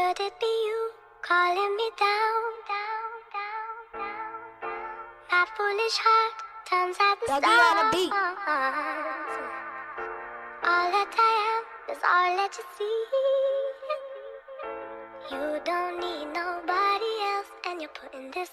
Could it be you calling me down, down, down, down? My foolish heart turns at the Dougie on a beat. stars. All that I am is all that you see. You don't need nobody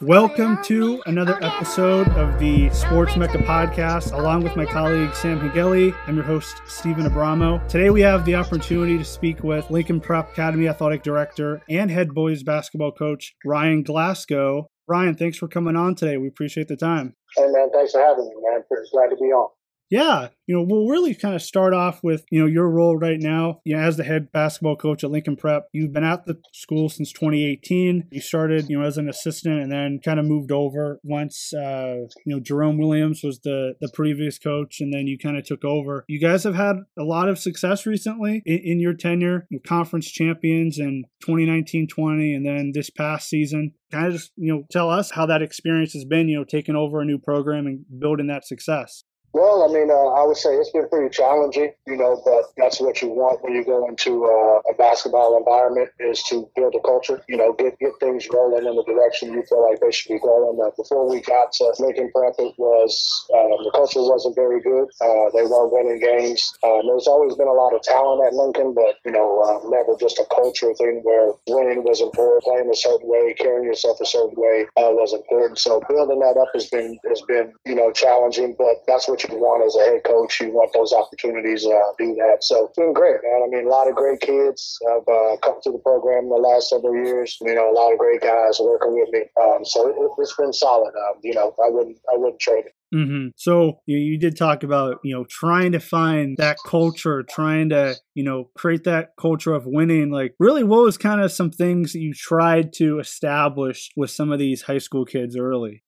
Welcome to another episode of the Sports Mecca podcast, along with my colleague Sam Higeli. I'm your host, Steven Abramo. Today we have the opportunity to speak with Lincoln Prep Academy Athletic Director and head boys basketball coach Ryan Glasgow. Ryan, thanks for coming on today. We appreciate the time. Hey man, thanks for having me, man. Pretty glad to be on. Yeah, you know, we'll really kind of start off with, you know, your role right now, you know, as the head basketball coach at Lincoln Prep. You've been at the school since 2018. You started, you know, as an assistant and then kind of moved over once, uh, you know, Jerome Williams was the the previous coach, and then you kind of took over. You guys have had a lot of success recently in, in your tenure, conference champions in 2019-20, and then this past season. Kind of just, you know, tell us how that experience has been, you know, taking over a new program and building that success. Well, I mean, uh, I would say it's been pretty challenging, you know, but that's what you want when you go into uh, a basketball environment is to build a culture, you know, get get things rolling in the direction you feel like they should be going. Uh, before we got to Lincoln Prep, it was uh, the culture wasn't very good. Uh, they weren't winning games. Um, there's always been a lot of talent at Lincoln, but you know, uh, never just a culture thing where winning was important, playing a certain way, carrying yourself a certain way uh, was important. So building that up has been has been you know challenging, but that's what you want as a head coach. You want those opportunities to uh, do that. So it's been great, man. I mean, a lot of great kids have uh, come through the program in the last several years. You know, a lot of great guys working with me. Um, so it, it's been solid. Um, you know, I wouldn't I wouldn't trade it. hmm So you, you did talk about you know trying to find that culture, trying to you know create that culture of winning. Like really, what was kind of some things that you tried to establish with some of these high school kids early?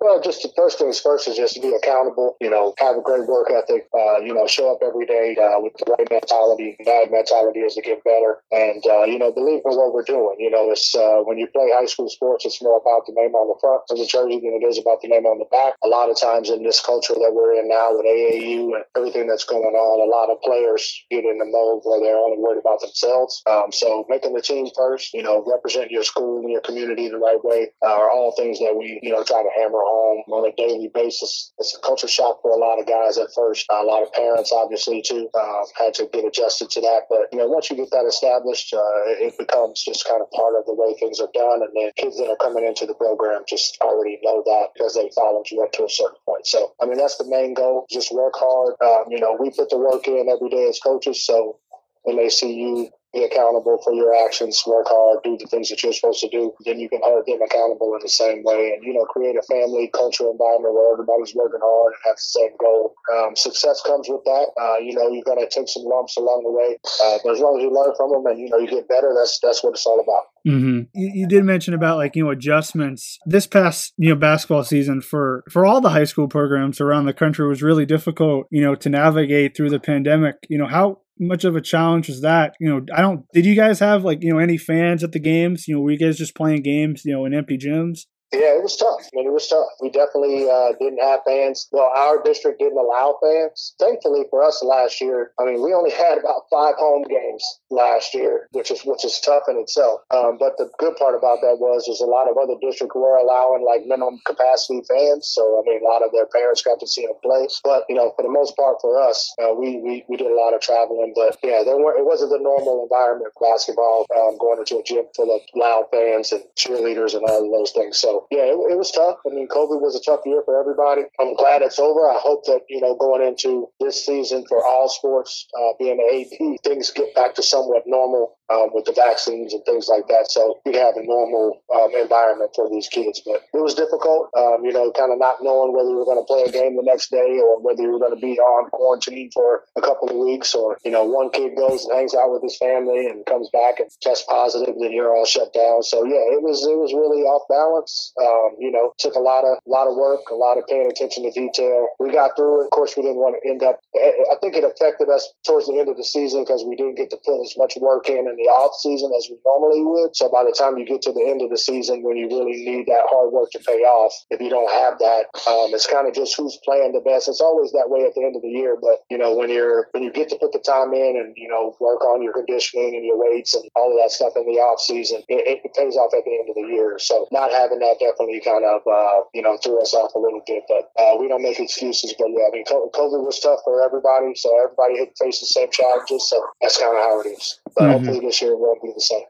Well, just the first things first is just to be accountable. You know, have a great work ethic. Uh, you know, show up every day uh, with the right mentality. Bad mentality is to get better, and uh, you know, believe in what we're doing. You know, it's uh, when you play high school sports, it's more about the name on the front of the jersey than it is about the name on the back. A lot of times in this culture that we're in now with AAU and everything that's going on, a lot of players get in the mode where they're only worried about themselves. Um, so making the team first, you know, represent your school and your community the right way uh, are all things that we, you know, try to hammer home on a daily basis. It's a culture shock for a lot of guys at first. a lot of parents, obviously, too, uh, had to get adjusted to that. But, you know, once you get that established, uh, it becomes just kind of part of the way things are done. And then kids that are coming into the program just already know that because they followed you up to a certain point. So, I mean, that's the main goal. Just work hard. Um, you know, we put the work in every day as coaches. So when they see you be accountable for your actions, work hard, do the things that you're supposed to do, then you can hold them accountable in the same way and, you know, create a family culture environment where everybody's working hard and has the same goal. Um, success comes with that. Uh, you know, you're going to take some lumps along the way, uh, but as long as you learn from them and, you know, you get better, that's, that's what it's all about. Mm-hmm. You, you did mention about like you know adjustments. This past you know basketball season for for all the high school programs around the country was really difficult. You know to navigate through the pandemic. You know how much of a challenge was that? You know I don't. Did you guys have like you know any fans at the games? You know were you guys just playing games? You know in empty gyms? Yeah, it was tough. I mean, it was tough. We definitely uh, didn't have fans. Well, our district didn't allow fans. Thankfully for us last year, I mean, we only had about five home games last year, which is which is tough in itself. Um, but the good part about that was, is a lot of other districts were allowing like minimum capacity fans. So I mean, a lot of their parents got to see them play. But you know, for the most part, for us, uh, we, we we did a lot of traveling. But yeah, there weren't. It wasn't the normal environment for basketball. Um, going into a gym full of loud fans and cheerleaders and all of those things. So yeah, it, it was tough. I mean, COVID was a tough year for everybody. I'm glad it's over. I hope that, you know, going into this season for all sports, uh, being an AD, things get back to somewhat normal um, with the vaccines and things like that. So we have a normal um, environment for these kids. But it was difficult, um, you know, kind of not knowing whether you were going to play a game the next day or whether you were going to be on quarantine for a couple of weeks or, you know, one kid goes and hangs out with his family and comes back and tests positive, then you're all shut down. So yeah, it was, it was really off balance. Um, you know, took a lot of, lot of work, a lot of paying attention to detail. We got through it. Of course, we didn't want to end up, I think it affected us towards the end of the season because we didn't get to put as much work in and the off season as we normally would. So by the time you get to the end of the season, when you really need that hard work to pay off, if you don't have that, um, it's kind of just who's playing the best. It's always that way at the end of the year, but you know when you're when you get to put the time in and you know work on your conditioning and your weights and all of that stuff in the off season, it, it pays off at the end of the year. So not having that definitely kind of uh, you know threw us off a little bit, but uh, we don't make excuses. But yeah, I mean COVID was tough for everybody, so everybody had to face the same challenges. So that's kind of how it is. But mm-hmm. hopefully this year won't be the same.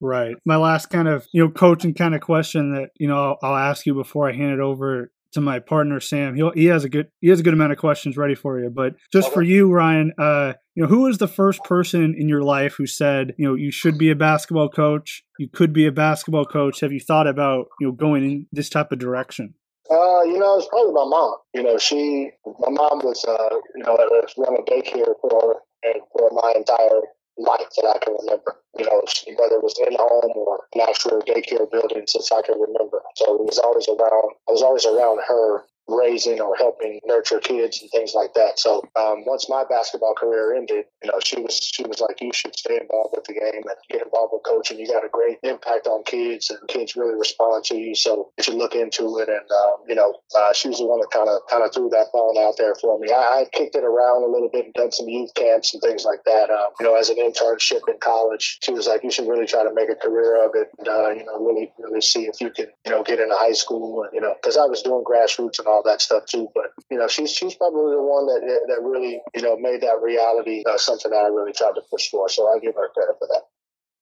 Right. My last kind of, you know, coaching kind of question that, you know, I'll, I'll ask you before I hand it over to my partner Sam. He he has a good he has a good amount of questions ready for you. But just for you, Ryan, uh, you know, who was the first person in your life who said, you know, you should be a basketball coach, you could be a basketball coach? Have you thought about you know going in this type of direction? Uh, you know, it's probably my mom. You know, she, my mom was, uh, you know, run a daycare for for my entire life that I can remember. You know, whether it was in home or an actual daycare building since I can remember. So it was always around. I was always around her raising or helping nurture kids and things like that. So um, once my basketball career ended, you know, she was she was like, you should stay involved with the game and get involved with coaching. You got a great impact on kids, and kids really respond to you. So you should look into it. And um, you know, uh, she was the one that kind of kind of threw that ball out there for me. I, I, kicked it around a little bit and done some youth camps and things like that. Um, you know, as an internship in college, she was like, you should really try to make a career of it. And uh, you know, really really see if you can you know get into high school. And, you know, because I was doing grassroots and all that stuff too. But you know, she's she's probably the one that that really you know made that reality uh, something that I really tried to push for. So I give her credit for that.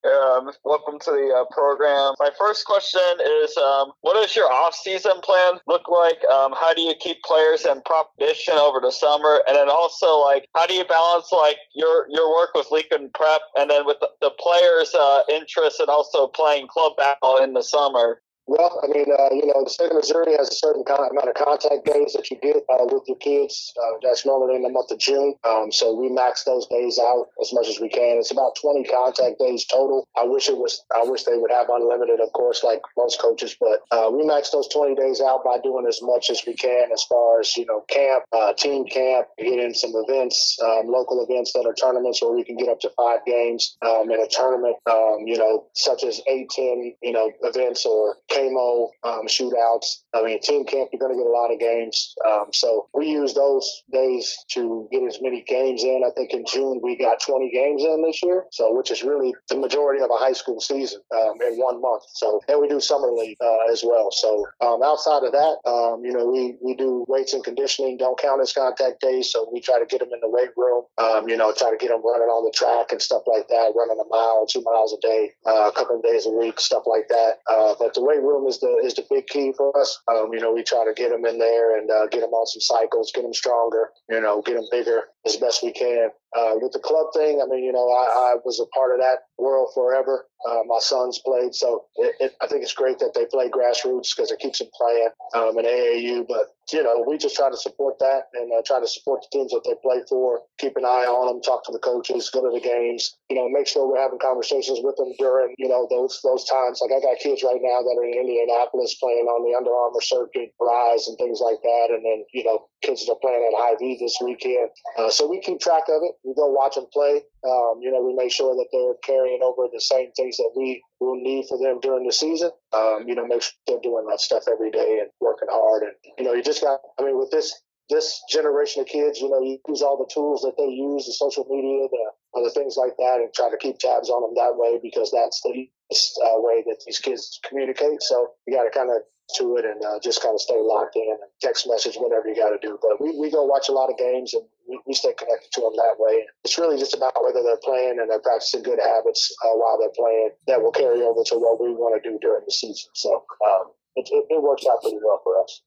Um, welcome to the uh, program. My first question is, um, what does your off-season plan look like? Um, how do you keep players in prop condition over the summer? And then also, like, how do you balance like your your work with Lincoln Prep and then with the, the players' uh, interest and also playing club basketball in the summer? Well, I mean, uh, you know, the state of Missouri has a certain kind amount of contact days that you get uh, with your kids. Uh, that's normally in the month of June. Um, so we max those days out as much as we can. It's about 20 contact days total. I wish it was, I wish they would have unlimited, of course, like most coaches, but uh, we max those 20 days out by doing as much as we can as far as, you know, camp, uh, team camp, getting some events, um, local events that are tournaments where we can get up to five games um, in a tournament, um, you know, such as 8, 10, you know, events or KMO um, shootouts. I mean, team camp, you're going to get a lot of games. Um, so we use those days to get as many games in. I think in June we got 20 games in this year, so which is really the majority of a high school season um, in one month. So and we do summer league uh, as well. So um, outside of that, um, you know, we we do weights and conditioning. Don't count as contact days, so we try to get them in the weight room. Um, you know, try to get them running on the track and stuff like that, running a mile, two miles a day, uh, a couple of days a week, stuff like that. Uh, but the weight room is the is the big key for us. Um, you know, we try to get them in there and uh, get them on some cycles, get them stronger. You know, get them bigger as best we can. Uh, with the club thing, I mean, you know, I, I was a part of that world forever. Uh, my sons played, so it, it, I think it's great that they play grassroots because it keeps them playing um, in AAU. But you know, we just try to support that and uh, try to support the teams that they play for. Keep an eye on them, talk to the coaches, go to the games. You know, make sure we're having conversations with them during you know those those times. Like I got kids right now that are in Indianapolis playing on the Under Armour circuit, Rise, and things like that. And then you know, kids that are playing at Hy-Vee this weekend. Uh, so we keep track of it. We go watch them play. Um, you know, we make sure that they're carrying over the same things that we will need for them during the season. Um, you know, make sure they're doing that stuff every day and working hard. And you know, you just got. I mean, with this this generation of kids, you know, you use all the tools that they use, the social media, the other things like that, and try to keep tabs on them that way because that's the uh, way that these kids communicate. So you got to kind of to it and uh, just kind of stay locked in and text message whatever you got to do. But we, we go watch a lot of games and we, we stay connected to them that way. It's really just about whether they're playing and they're practicing good habits uh, while they're playing that will carry over to what we want to do during the season. So um, it, it, it works out pretty well for us.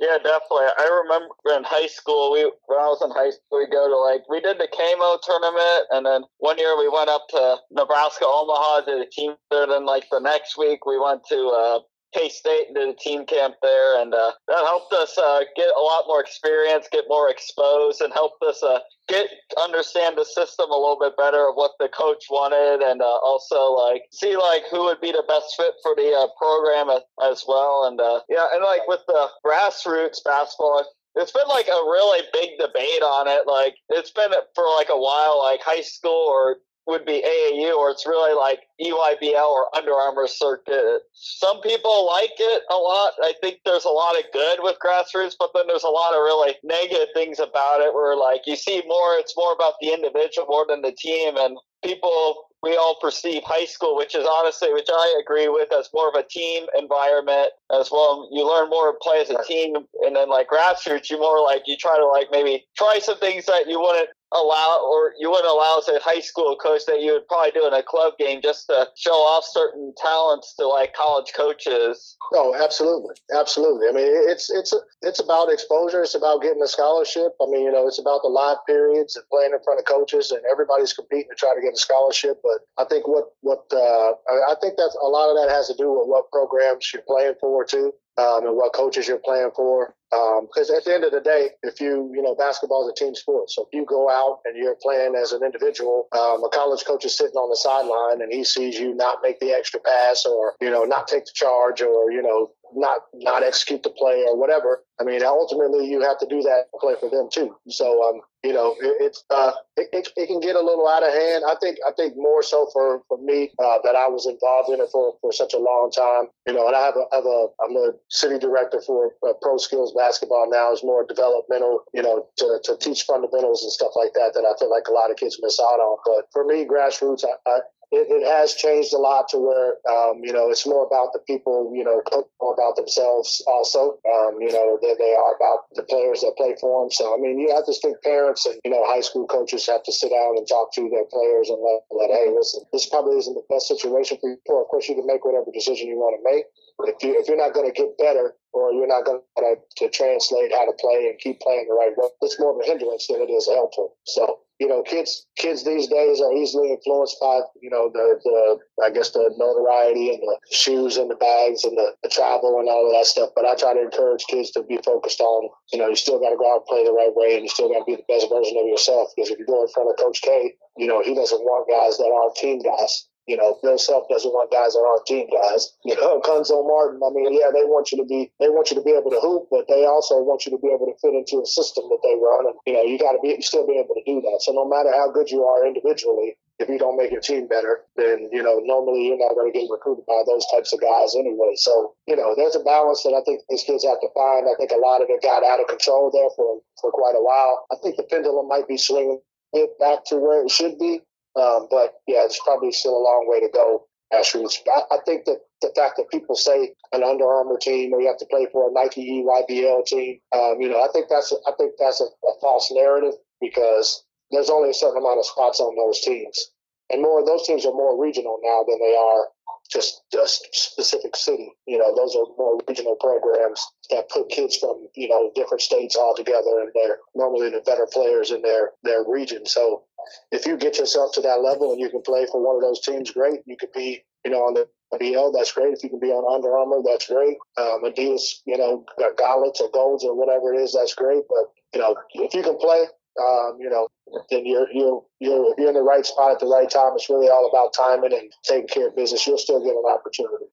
Yeah, definitely. I remember in high school, we when I was in high school, we go to like we did the KMO tournament, and then one year we went up to Nebraska Omaha to the team. Then like the next week, we went to uh, K State did a team camp there, and uh, that helped us uh, get a lot more experience, get more exposed, and helped us uh, get understand the system a little bit better of what the coach wanted, and uh, also like see like who would be the best fit for the uh, program as, as well. And uh, yeah, and like with the grassroots basketball, it's been like a really big debate on it. Like it's been for like a while, like high school or would be AAU or it's really like EYBL or Under Armour circuit. Some people like it a lot. I think there's a lot of good with grassroots, but then there's a lot of really negative things about it where like you see more, it's more about the individual more than the team and people we all perceive high school, which is honestly, which I agree with, as more of a team environment as well. You learn more to play as a team, and then like grassroots, you more like you try to like maybe try some things that you wouldn't allow or you wouldn't allow as a high school coach that you would probably do in a club game just to show off certain talents to like college coaches. Oh, absolutely, absolutely. I mean, it's it's it's about exposure. It's about getting a scholarship. I mean, you know, it's about the live periods and playing in front of coaches, and everybody's competing to try to get a scholarship. But I think what what uh, I think that's a lot of that has to do with what programs you're playing for too um, and what coaches you're playing for. Because um, at the end of the day, if you, you know, basketball is a team sport. So if you go out and you're playing as an individual, um, a college coach is sitting on the sideline and he sees you not make the extra pass or, you know, not take the charge or, you know, not not execute the play or whatever. I mean, ultimately you have to do that play for them too. So, um, you know, it, it's uh, it, it, it, can get a little out of hand. I think I think more so for for me uh, that I was involved in it for, for such a long time. You know, and I have a, have a I'm a city director for uh, Pro Skills Basketball now. Is more developmental. You know, to, to teach fundamentals and stuff like that that I feel like a lot of kids miss out on. But for me, grassroots, I, I it, it, has changed a lot to where um, you know it's more about the people you know more about themselves also. Um, you know than they are about the players that play for them so i mean you have to think parents and you know high school coaches have to sit down and talk to their players and let, let hey listen this probably isn't the best situation for you. Of course you can make whatever decision you want to make if you if you're not going to get better or you're not going to, uh, to translate how to play and keep playing the right way it's more of a hindrance than it is helpful so you know, kids kids these days are easily influenced by you know the the I guess the notoriety and the shoes and the bags and the, the travel and all of that stuff. But I try to encourage kids to be focused on you know you still got to go out and play the right way and you still got to be the best version of yourself because if you go in front of Coach K, you know he doesn't want guys that aren't team guys. You know, Bill Self doesn't want guys that aren't team guys. You know, Cuonzo Martin, I mean, yeah, they want you to be, they want you to be able to hoop, but they also want you to be able to fit into a system that they run. And, you know, you got to be, still be able to do that. So no matter how good you are individually, if you don't make your team better, then, you know, normally you're not going to get recruited by those types of guys anyway. So, you know, there's a balance that I think these kids have to find. I think a lot of it got out of control there for, for quite a while. I think the pendulum might be swinging it back to where it should be. Um, but yeah, it's probably still a long way to go grassroots. I, think that the fact that people say an Under Armour team or you have to play for a Nike EYBL team, um, you know, I think that's a, I think that's a, a, false narrative because there's only a certain amount of spots on those teams, and more those teams are more regional now than they are just just specific city. You know, those are more regional programs that put kids from you know different states all together, and they're normally the better players in their their region. So if you get yourself to that level and you can play for one of those teams, great. You could be you know on the BL, that's great. If you can be on Under Armour, that's great. Um, Adidas, you know, gauntlets or golds or whatever it is, that's great. But you know, if you can play, um, you know, then you're you're you're you're in the right spot at the right time. It's really all about timing and taking care of business. You'll still get an opportunity.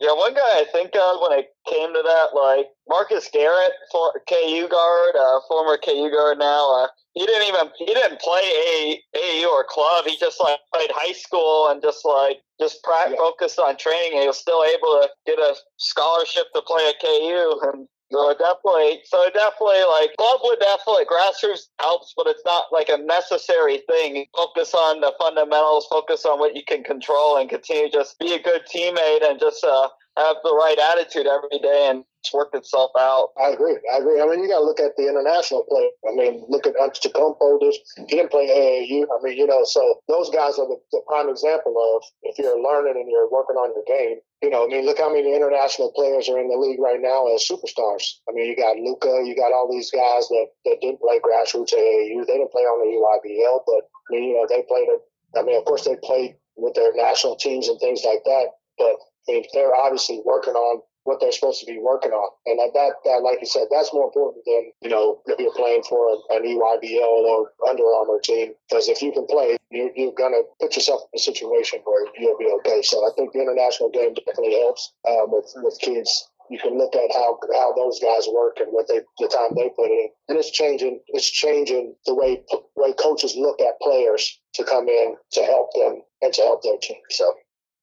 Yeah, one guy I think of when it came to that, like Marcus Garrett, for KU guard, uh, former KU guard now. Uh, he didn't even he didn't play a AU or club. He just like played high school and just like just pra- yeah. focused on training. And he was still able to get a scholarship to play at KU. And so definitely, so definitely, like club would definitely grassroots helps, but it's not like a necessary thing. Focus on the fundamentals, focus on what you can control, and continue just be a good teammate and just uh, have the right attitude every day and it's worked itself out. I agree. I agree. I mean, you got to look at the international play. I mean, look at Antetokounmpo. He didn't play AAU. I mean, you know, so those guys are the, the, prime example of if you're learning and you're working on your game. You know, I mean, look how many international players are in the league right now as superstars. I mean, you got Luka, you got all these guys that, that didn't play grassroots AAU. They didn't play on the EYBL, but I mean, you know, they played it. I mean, of course, they played with their national teams and things like that. But I mean, they're obviously working on what they're supposed to be working on. And that, that, like you said, that's more important than, you know, if you're playing for an EYBL or Under Armour team. Because if you can play, you're, you're going to put yourself in a situation where you'll be okay. So I think the international game definitely helps um, with, with kids you can look at how how those guys work and what they the time they put in, and it's changing. It's changing the way way coaches look at players to come in to help them and to help their team. So.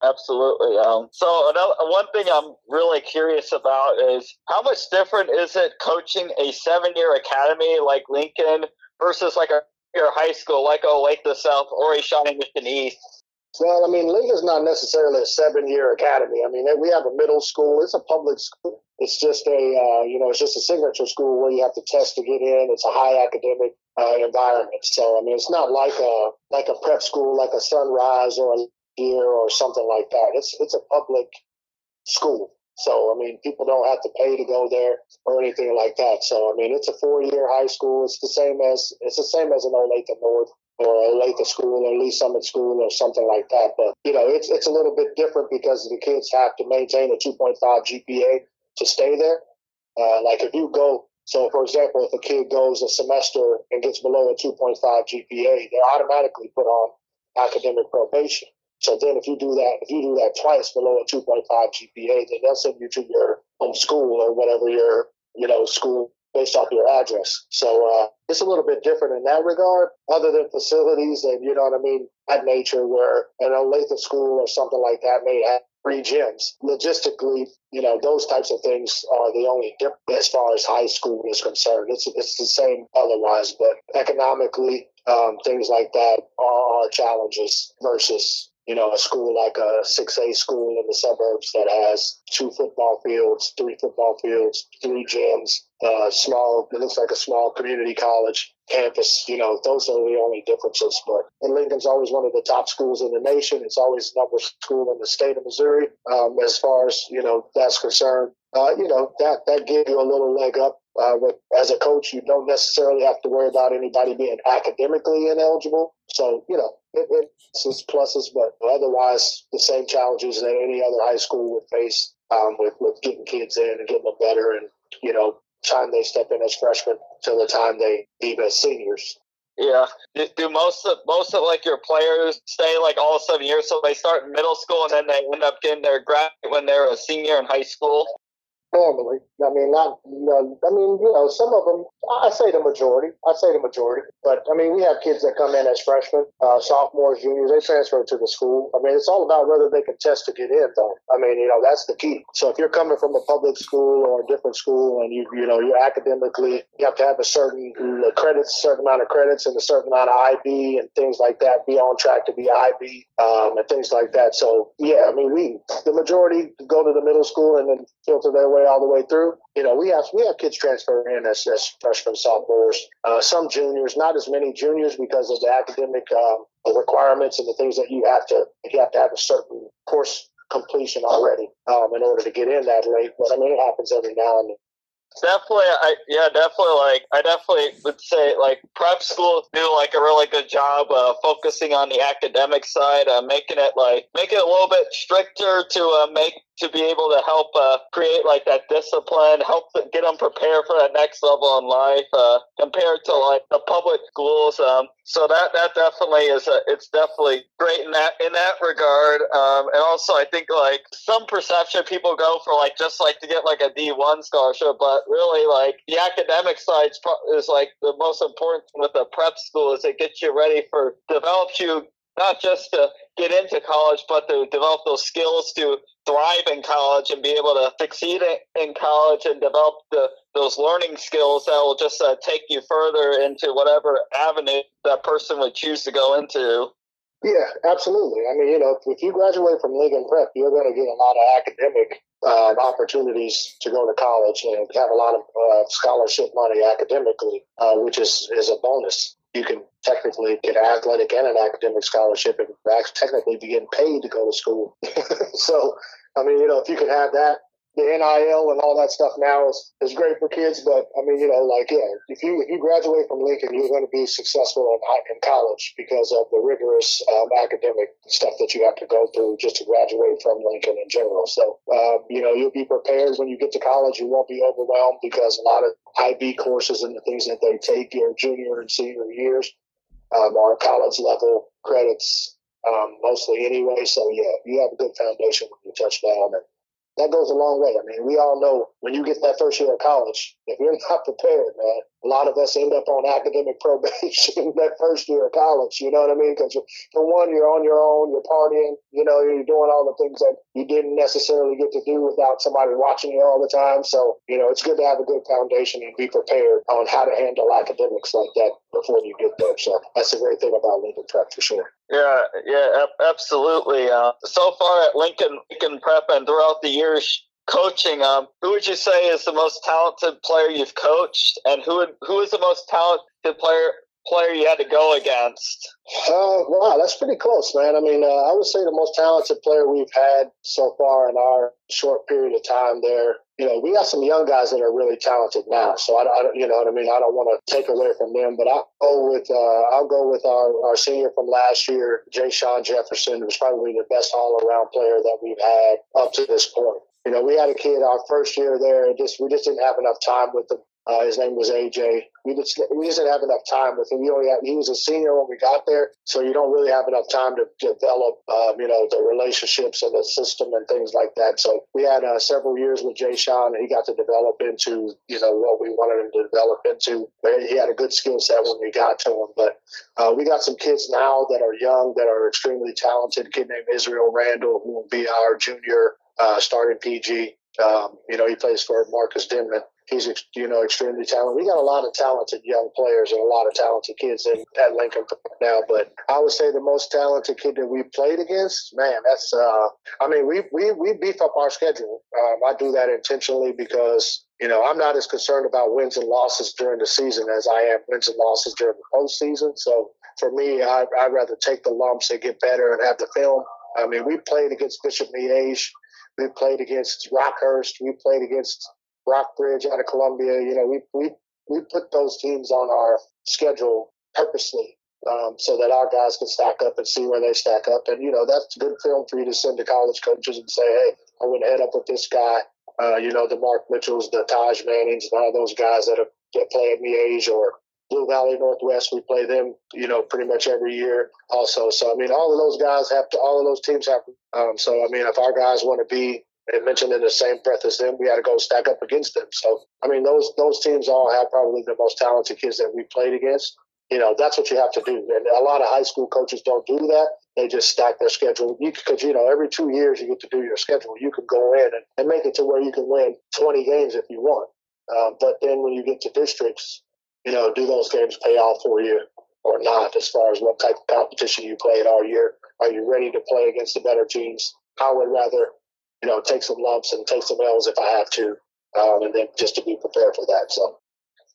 Absolutely. Um, so another one thing I'm really curious about is how much different is it coaching a seven-year academy like Lincoln versus like a your high school like Olathe South or a Shawnee Mission East? Well, I mean, Lincoln's not necessarily a seven-year academy. I mean, we have a middle school. It's a public school. It's just a, uh, you know, it's just a signature school where you have to test to get in. It's a high academic uh, environment. So, I mean, it's not like a like a prep school, like a Sunrise or a year or something like that. It's it's a public school. So I mean, people don't have to pay to go there or anything like that. So I mean, it's a four-year high school. It's the same as it's the same as an Olathe North or Olathe School or Lee's Summit School or something like that. But you know, it's it's a little bit different because the kids have to maintain a 2.5 GPA to stay there. Uh, like if you go, so for example, if a kid goes a semester and gets below a 2.5 GPA, they're automatically put on academic probation. So then if you do that, if you do that twice below a 2.5 GPA, then they'll send you to your home school or whatever your, you know, school based off your address. So uh, it's a little bit different in that regard, other than facilities and, you know what I mean, at nature where an Olathe school or something like that may have three gyms. Logistically, you know, those types of things are the only difference as far as high school is concerned. It's, it's the same otherwise, but economically, um, things like that are, are challenges versus you know, a school like a 6A school in the suburbs that has two football fields, three football fields, three gyms, uh, small, it looks like a small community college campus. You know, those are the only differences. But and Lincoln's always one of the top schools in the nation. It's always number one school in the state of Missouri um, as far as, you know, that's concerned. Uh, you know, that, that gives you a little leg up uh, as a coach, you don't necessarily have to worry about anybody being academically ineligible. So, you know, it's pluses, but otherwise, the same challenges that any other high school would face um, with, with getting kids in and getting them better and, you know, time they step in as freshmen till the time they leave as seniors. Yeah. Do, do most of most of like your players stay like all seven years? So they start in middle school and then they end up getting their grad when they're a senior in high school normally. I mean, not, you know, I mean, you know, some of them, I say the majority. I say the majority. But, I mean, we have kids that come in as freshmen, uh, sophomores, juniors, they transfer to the school. I mean, it's all about whether they can test to get in, though. I mean, you know, that's the key. So if you're coming from a public school or a different school and you, you know, you're academically, you have to have a certain credits, certain amount of credits and a certain amount of IB and things like that, be on track to be IB um, and things like that. So, yeah, I mean, we, the majority go to the middle school and then filter their way all the way through. You know, we have we have kids transfer in as, as freshmen, sophomores, uh, some juniors, not as many juniors because of the academic um, requirements and the things that you have to you have to have a certain course completion already um, in order to get in that late. But I mean, it happens every now and then. Definitely, I yeah, definitely. Like, I definitely would say like prep schools do like a really good job uh, focusing on the academic side, uh, making it like make it a little bit stricter to uh, make to be able to help uh, create like that discipline, help get them prepared for that next level in life uh, compared to like the public schools. Um, so that that definitely is a, it's definitely great in that in that regard. Um, and also, I think like some perception people go for like just like to get like a D one scholarship, but really like the academic side is like the most important with a prep school is it gets you ready for develops you not just to get into college, but to develop those skills to thrive in college and be able to succeed in college and develop the, those learning skills that will just uh, take you further into whatever avenue that person would choose to go into. Yeah, absolutely. I mean, you know, if you graduate from Lincoln Prep, you're going to get a lot of academic uh, opportunities to go to college and have a lot of uh, scholarship money academically, uh, which is, is a bonus you can technically get athletic and an academic scholarship and technically be getting paid to go to school. so, I mean, you know, if you could have that, the NIL and all that stuff now is, is great for kids. But I mean, you know, like, yeah, if you, if you graduate from Lincoln, you're going to be successful in, in college because of the rigorous um, academic stuff that you have to go through just to graduate from Lincoln in general. So, um, you know, you'll be prepared when you get to college. You won't be overwhelmed because a lot of IB courses and the things that they take your junior and senior years um, are college level credits um, mostly anyway. So, yeah, you have a good foundation when you touch down. And, that goes a long way. I mean, we all know when you get that first year of college, if you're not prepared, man, a lot of us end up on academic probation that first year of college. You know what I mean? Because for one, you're on your own, you're partying, you know, you're doing all the things that you didn't necessarily get to do without somebody watching you all the time. So, you know, it's good to have a good foundation and be prepared on how to handle academics like that before you get there. So that's the great thing about Lincoln Prep for sure. Yeah, yeah, absolutely. Uh, so far at Lincoln, Lincoln Prep and throughout the years, coaching, um, who would you say is the most talented player you've coached, and who would, who is the most talented player player you had to go against? Uh, wow, that's pretty close, man. I mean, uh, I would say the most talented player we've had so far in our short period of time there. You know, we got some young guys that are really talented now. So I, I you know what I mean. I don't want to take away from them, but I'll go with uh, I'll go with our, our senior from last year, Jay Sean Jefferson, who's probably the best all around player that we've had up to this point. You know, we had a kid our first year there. Just we just didn't have enough time with him. Uh, his name was AJ. We just we just didn't have enough time with him. You only had, he was a senior when we got there, so you don't really have enough time to develop, um, you know, the relationships and the system and things like that. So we had uh, several years with Jay Sean, and he got to develop into, you know, what we wanted him to develop into. He had a good skill set when we got to him, but uh, we got some kids now that are young that are extremely talented. A kid named Israel Randall, who will be our junior uh, starting PG. Um, you know, he plays for Marcus Denman. He's, you know, extremely talented. We got a lot of talented young players and a lot of talented kids in, at Lincoln now. But I would say the most talented kid that we played against, man, that's. Uh, I mean, we we we beef up our schedule. Um, I do that intentionally because you know I'm not as concerned about wins and losses during the season as I am wins and losses during the postseason. So for me, I, I'd rather take the lumps and get better and have the film. I mean, we played against Bishop Miege we played against Rockhurst. We played against Rockbridge out of Columbia. You know, we we we put those teams on our schedule purposely um, so that our guys can stack up and see where they stack up. And you know, that's good film for you to send to college coaches and say, hey, I went head up with this guy. Uh, you know, the Mark Mitchells, the Taj Mannings, and all those guys that have that play at Miege or Blue Valley Northwest. We play them, you know, pretty much every year also. So, I mean, all of those guys have to, all of those teams have. Um, so, I mean, if our guys want to be and mentioned in the same breath as them, we had to go stack up against them. So, I mean, those those teams all have probably the most talented kids that we played against. You know, that's what you have to do. And a lot of high school coaches don't do that. They just stack their schedule. You because you know every two years you get to do your schedule. You can go in and, and make it to where you can win 20 games if you want. Um, but then when you get to districts, you know, do those games pay off for you or not as far as what type of competition you played all year? Are you ready to play against the better teams? I would rather, you know, take some lumps and take some L's if I have to, um, and then just to be prepared for that. So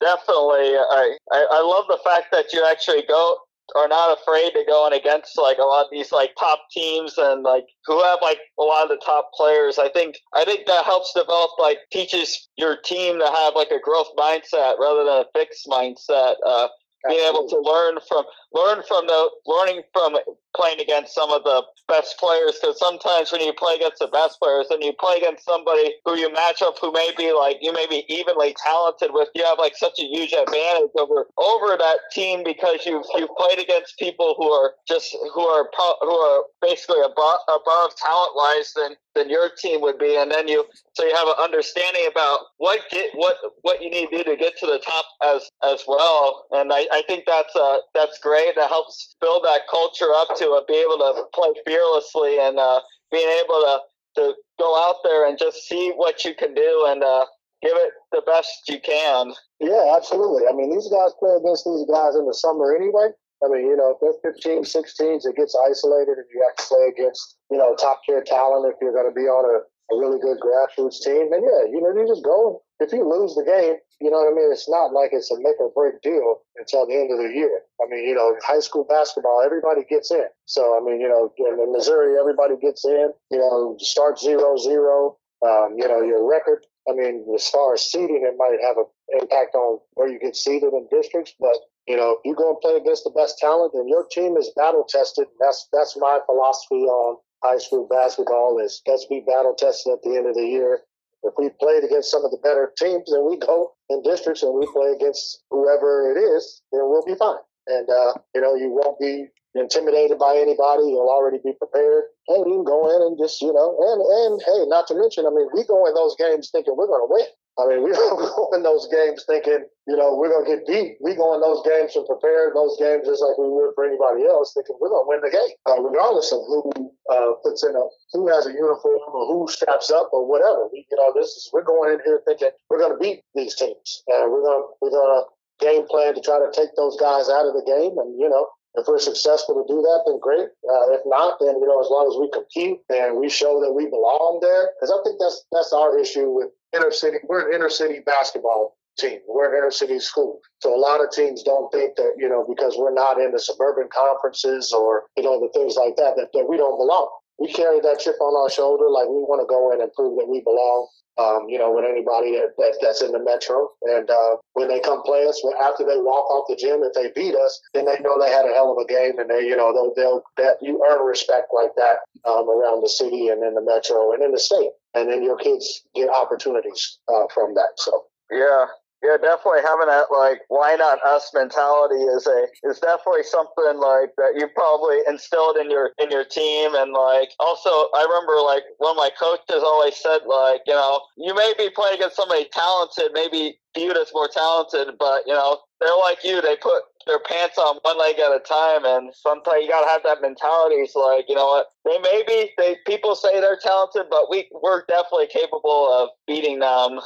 definitely, I, I I love the fact that you actually go are not afraid to go in against like a lot of these like top teams and like who have like a lot of the top players. I think I think that helps develop like teaches your team to have like a growth mindset rather than a fixed mindset. Uh, being able to learn from learn from the learning from playing against some of the best players because sometimes when you play against the best players and you play against somebody who you match up who may be like you may be evenly talented with you have like such a huge advantage over over that team because you've you've played against people who are just who are who are basically above above talent wise than than your team would be and then you so you have an understanding about what get what what you need to do to get to the top as as well and I, I think that's uh that's great that helps build that culture up to uh, be able to play fearlessly and uh, being able to, to go out there and just see what you can do and uh, give it the best you can. Yeah, absolutely. I mean, these guys play against these guys in the summer anyway. I mean, you know, if they're 15, 16s, it gets isolated and you have to play against, you know, top tier talent if you're going to be on a, a really good grassroots team. And yeah, you know, you just go. If you lose the game, you know what I mean? It's not like it's a make or break deal until the end of the year. I mean, you know, high school basketball, everybody gets in. So, I mean, you know, in Missouri, everybody gets in. You know, start zero zero. Um, you know, your record. I mean, as far as seeding, it might have an impact on where you get seeded in districts. But you know, if you go and play against the best talent, and your team is battle tested. That's that's my philosophy on high school basketball is let's be battle tested at the end of the year if we played against some of the better teams and we go in districts and we play against whoever it is, then we'll be fine. And, uh, you know, you won't be intimidated by anybody. You'll already be prepared. And you can go in and just, you know, and, and hey, not to mention, I mean, we go in those games thinking we're going to win. I mean, we don't go in those games thinking, you know, we're going to get beat. We go in those games and prepare those games just like we would for anybody else, thinking we're going to win the game, uh, regardless of who uh, puts in a, who has a uniform or who straps up or whatever. We, you know, this is, we're going in here thinking we're going to beat these teams and we're going to, we're going to game plan to try to take those guys out of the game. And, you know, if we're successful to do that, then great. Uh, if not, then you know, as long as we compete and we show that we belong there, because I think that's that's our issue with inner city. We're an inner city basketball team. We're an inner city school, so a lot of teams don't think that you know because we're not in the suburban conferences or you know the things like that that, that we don't belong. We carry that chip on our shoulder, like we want to go in and prove that we belong um, you know, with anybody that, that, that's in the metro. And uh, when they come play us, after they walk off the gym, if they beat us, then they know they had a hell of a game, and they, you know, they'll, they'll that you earn respect like that um, around the city and in the metro and in the state, and then your kids get opportunities uh, from that. So. Yeah, yeah, definitely having that like why not us mentality is a is definitely something like that you probably instilled in your in your team. And like also I remember like one of my coaches always said like you know you may be playing against somebody talented maybe viewed as more talented but you know they're like you. They put their pants on one leg at a time. And sometimes you gotta have that mentality. It's like you know what? They maybe they people say they're talented but we we're definitely capable of beating them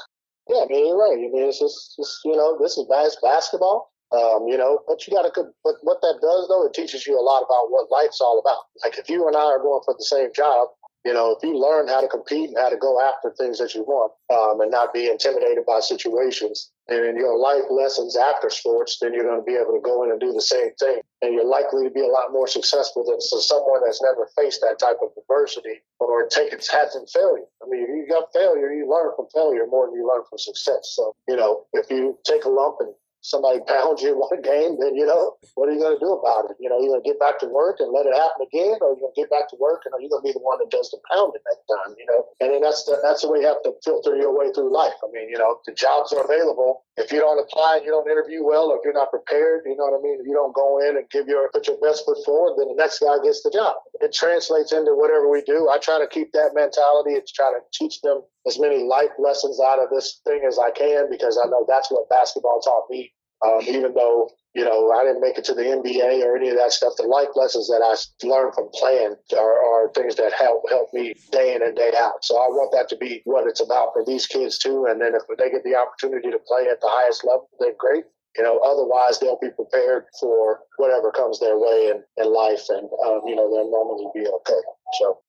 yeah, I mean, you're right. I mean, it's just, you know, this is basketball. Um, you know, but you got to, but what that does though, it teaches you a lot about what life's all about. Like if you and I are going for the same job, you know, if you learn how to compete and how to go after things that you want, um, and not be intimidated by situations, and in your life lessons after sports, then you're going to be able to go in and do the same thing, and you're likely to be a lot more successful than someone that's never faced that type of adversity or taken some failure. I mean, if you got failure, you learn from failure more than you learn from success. So, you know, if you take a lump and somebody pounds you one game, then you know what are you going to do about it? You know, you're going to get back to work and let it happen again, or you're going to get back to work and are you going to be the one that does the pounding that time? You know, and then that's the, that's the way you have to filter your way through life. I mean, you know, the jobs are available. If you don't apply and you don't interview well, or if you're not prepared, you know what I mean. If you don't go in and give your put your best foot forward, then the next guy gets the job. It translates into whatever we do. I try to keep that mentality and try to teach them as many life lessons out of this thing as I can because I know that's what basketball taught me um, even though you know I didn't make it to the NBA or any of that stuff, the life lessons that I learned from playing are, are things that help help me day in and day out. So I want that to be what it's about for these kids too. And then if they get the opportunity to play at the highest level, then great. You know, otherwise they'll be prepared for whatever comes their way in, in life, and um, you know they'll normally be okay. So.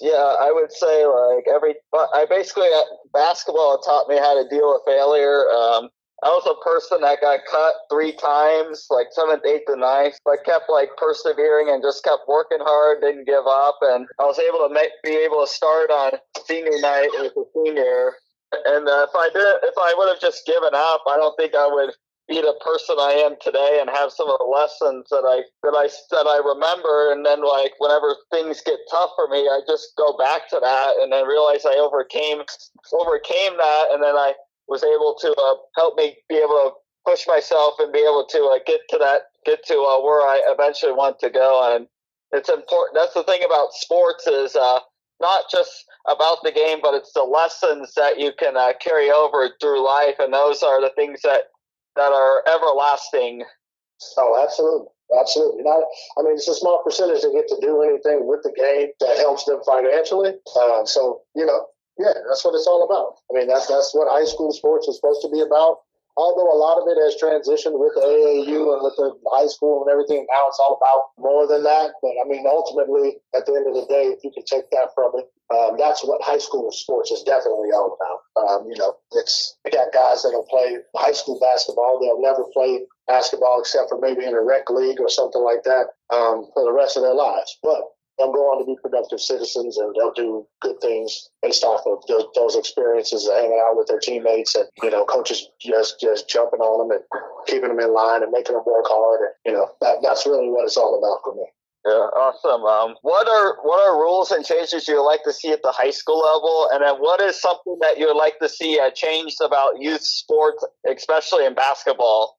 Yeah, I would say like every. I basically basketball taught me how to deal with failure. Um, I was a person that got cut three times, like seventh, eighth, and ninth. But kept like persevering and just kept working hard, didn't give up, and I was able to make, be able to start on senior night as a senior. And uh, if I did, if I would have just given up, I don't think I would be the person I am today and have some of the lessons that I that I that I remember. And then like whenever things get tough for me, I just go back to that and then realize I overcame overcame that, and then I was able to uh, help me be able to push myself and be able to uh, get to that, get to uh, where I eventually want to go. And it's important. That's the thing about sports is uh, not just about the game, but it's the lessons that you can uh, carry over through life, and those are the things that that are everlasting. Oh, absolutely. Absolutely. Not, I mean, it's a small percentage that get to do anything with the game that helps them financially. Uh, so, you know, yeah, that's what it's all about. I mean, that's that's what high school sports is supposed to be about. Although a lot of it has transitioned with the AAU and with the high school and everything, now it's all about more than that. But I mean, ultimately, at the end of the day, if you can take that from it, um, that's what high school sports is definitely all about. Um, you know, it's you got guys that'll play high school basketball; they'll never play basketball except for maybe in a rec league or something like that um, for the rest of their lives. But they'll go on to be productive citizens and they'll do good things based off of those, those experiences of hanging out with their teammates and you know coaches just just jumping on them and keeping them in line and making them work hard and you know that, that's really what it's all about for me yeah, awesome. Um, what are what are rules and changes you would like to see at the high school level, and then what is something that you would like to see uh, changed about youth sports, especially in basketball?